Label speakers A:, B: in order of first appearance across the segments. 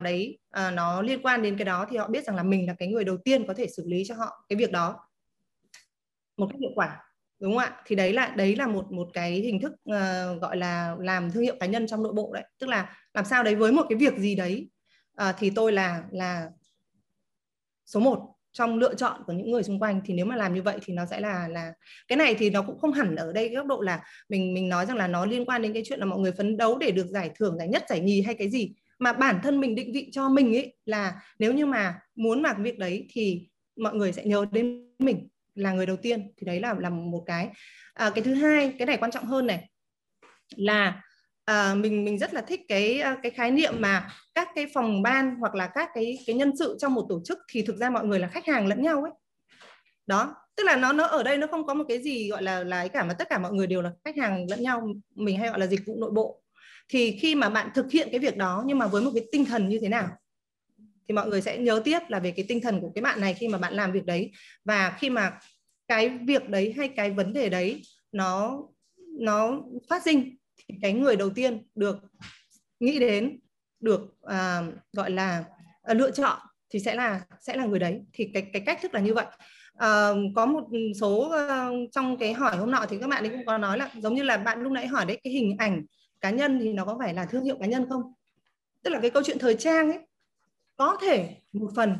A: đấy à, nó liên quan đến cái đó thì họ biết rằng là mình là cái người đầu tiên có thể xử lý cho họ cái việc đó. Một cách hiệu quả đúng không ạ? Thì đấy là đấy là một một cái hình thức uh, gọi là làm thương hiệu cá nhân trong nội bộ đấy. Tức là làm sao đấy với một cái việc gì đấy uh, thì tôi là là số 1 trong lựa chọn của những người xung quanh. Thì nếu mà làm như vậy thì nó sẽ là là cái này thì nó cũng không hẳn ở đây góc độ là mình mình nói rằng là nó liên quan đến cái chuyện là mọi người phấn đấu để được giải thưởng giải nhất giải nhì hay cái gì mà bản thân mình định vị cho mình ấy là nếu như mà muốn làm việc đấy thì mọi người sẽ nhớ đến mình là người đầu tiên. Thì đấy là là một cái. À, cái thứ hai cái này quan trọng hơn này là à, mình mình rất là thích cái à, cái khái niệm mà các cái phòng ban hoặc là các cái cái nhân sự trong một tổ chức thì thực ra mọi người là khách hàng lẫn nhau ấy. Đó tức là nó nó ở đây nó không có một cái gì gọi là là cả mà tất cả mọi người đều là khách hàng lẫn nhau mình hay gọi là dịch vụ nội bộ thì khi mà bạn thực hiện cái việc đó nhưng mà với một cái tinh thần như thế nào? Thì mọi người sẽ nhớ tiếp là về cái tinh thần của cái bạn này khi mà bạn làm việc đấy. Và khi mà cái việc đấy hay cái vấn đề đấy nó nó phát sinh thì cái người đầu tiên được nghĩ đến được à, gọi là à, lựa chọn thì sẽ là sẽ là người đấy. Thì cái cái cách thức là như vậy. À, có một số uh, trong cái hỏi hôm nọ thì các bạn ấy cũng có nói là giống như là bạn lúc nãy hỏi đấy cái hình ảnh cá nhân thì nó có phải là thương hiệu cá nhân không? Tức là cái câu chuyện thời trang ấy có thể một phần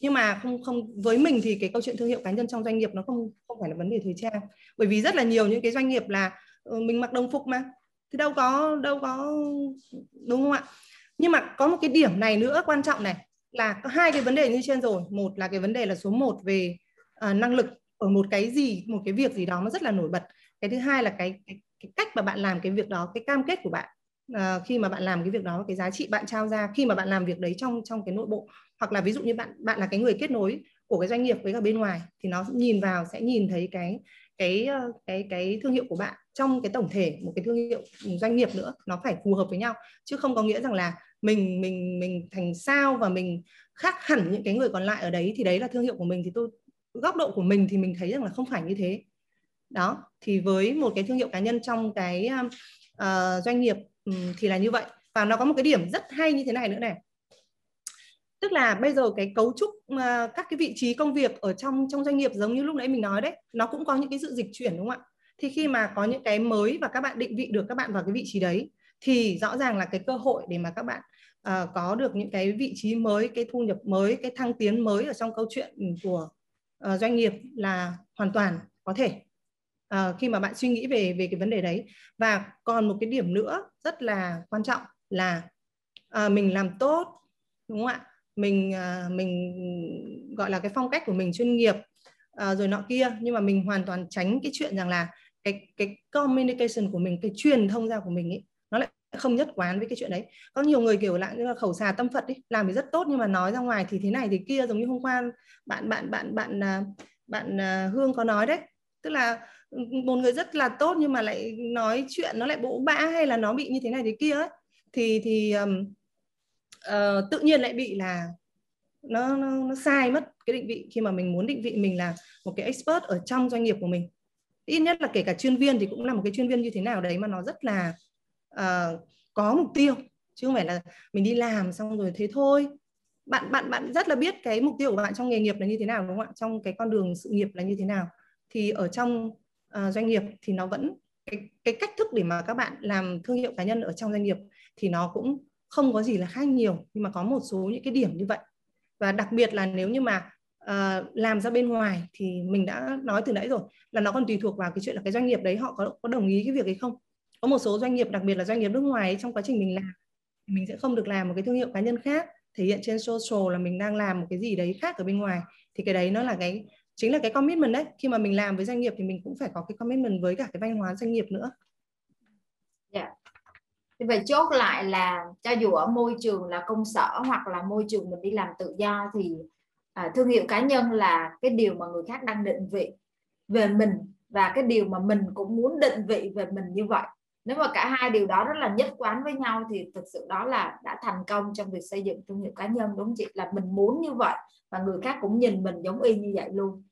A: nhưng mà không không với mình thì cái câu chuyện thương hiệu cá nhân trong doanh nghiệp nó không không phải là vấn đề thời trang. Bởi vì rất là nhiều những cái doanh nghiệp là ờ, mình mặc đồng phục mà thì đâu có đâu có đúng không ạ? Nhưng mà có một cái điểm này nữa quan trọng này là có hai cái vấn đề như trên rồi. Một là cái vấn đề là số 1 về uh, năng lực ở một cái gì một cái việc gì đó nó rất là nổi bật. Cái thứ hai là cái, cái, cái cách mà bạn làm cái việc đó cái cam kết của bạn uh, khi mà bạn làm cái việc đó cái giá trị bạn trao ra khi mà bạn làm việc đấy trong trong cái nội bộ. Hoặc là ví dụ như bạn bạn là cái người kết nối của cái doanh nghiệp với cả bên ngoài thì nó nhìn vào sẽ nhìn thấy cái cái ờ, cái cái thương hiệu của bạn trong cái tổng thể một cái thương hiệu ừ, doanh nghiệp nữa. Nó phải phù hợp với nhau. Chứ không có nghĩa rằng là mình mình mình thành sao và mình khác hẳn những cái người còn lại ở đấy thì đấy là thương hiệu của mình. Thì tôi góc độ của mình thì mình thấy rằng là không phải như thế đó thì với một cái thương hiệu cá nhân trong cái uh, doanh nghiệp um, thì là như vậy. Và nó có một cái điểm rất hay như thế này nữa này. Tức là bây giờ cái cấu trúc uh, các cái vị trí công việc ở trong trong doanh nghiệp giống như lúc nãy mình nói đấy nó cũng có những cái sự dịch chuyển đúng không ạ? Thì khi mà có những cái mới và các bạn định vị được các bạn vào cái vị trí đấy thì rõ ràng là cái cơ hội để mà các bạn uh, có được những cái vị trí mới cái thu nhập mới cái thăng tiến mới ở trong câu chuyện của uh, doanh nghiệp là hoàn toàn có thể uh, khi mà bạn suy nghĩ về về cái vấn đề đấy. Và còn một cái điểm nữa rất là quan trọng là uh, mình làm tốt đúng không ạ? Mình uh, mình gọi là cái phong cách của mình chuyên nghiệp uh, rồi nọ kia. Nhưng mà mình hoàn toàn tránh cái chuyện rằng là cái cái communication của mình cái truyền thông ra của mình ấy nó lại không nhất quán với cái chuyện đấy. Có nhiều người kiểu lại như là khẩu xà tâm phật đi làm thì rất tốt nhưng mà nói ra ngoài thì thế này thì kia giống như hôm qua bạn bạn bạn bạn bạn, bạn Hương có nói đấy. Tức là một người rất là tốt nhưng mà lại nói chuyện nó lại bỗ bã hay là nó bị như thế này thế kia ấy thì thì um, uh, tự nhiên lại bị là nó, nó nó sai mất cái định vị khi mà mình muốn định vị mình là một cái expert ở trong doanh nghiệp của mình. Ít nhất là kể cả chuyên viên thì cũng là một cái chuyên viên như thế nào đấy mà nó rất là uh, có mục tiêu. Chứ không phải là mình đi làm xong rồi thế thôi. Bạn bạn bạn rất là biết cái mục tiêu của bạn trong nghề nghiệp là như thế nào đúng không ạ? Trong cái con đường sự nghiệp là như thế nào. Thì ở trong uh, doanh nghiệp thì nó vẫn cái cái cách thức để mà các bạn làm thương hiệu cá nhân ở trong doanh nghiệp thì nó cũng không có gì là khác nhiều nhưng mà có một số những cái điểm như vậy. Và đặc biệt là nếu như mà uh, làm ra bên ngoài thì mình đã nói từ nãy rồi là nó còn tùy thuộc vào cái chuyện là cái doanh nghiệp đấy họ có có đồng ý cái việc ấy không. Có một số doanh nghiệp đặc biệt là doanh nghiệp nước ngoài trong quá trình mình làm mình sẽ không được làm một cái thương hiệu cá nhân khác thể hiện trên social là mình đang làm một cái gì đấy khác ở bên ngoài. Thì cái đấy nó là cái chính là cái commitment đấy. Khi mà mình làm với doanh nghiệp thì mình cũng phải có cái commitment với cả cái văn hóa doanh nghiệp nữa.
B: Dạ. Yeah. thì vậy chốt lại là cho dù ở môi trường là công sở hoặc là môi trường mình đi làm tự do thì à, thương hiệu cá nhân là cái điều mà người khác đang định vị về mình và cái điều mà mình cũng muốn định vị về mình như vậy. Nếu mà cả hai điều đó rất là nhất quán với nhau thì thực sự đó là đã thành công trong việc xây dựng thương hiệu cá nhân đúng không chị? Là mình muốn như vậy và người khác cũng nhìn mình giống y như vậy luôn.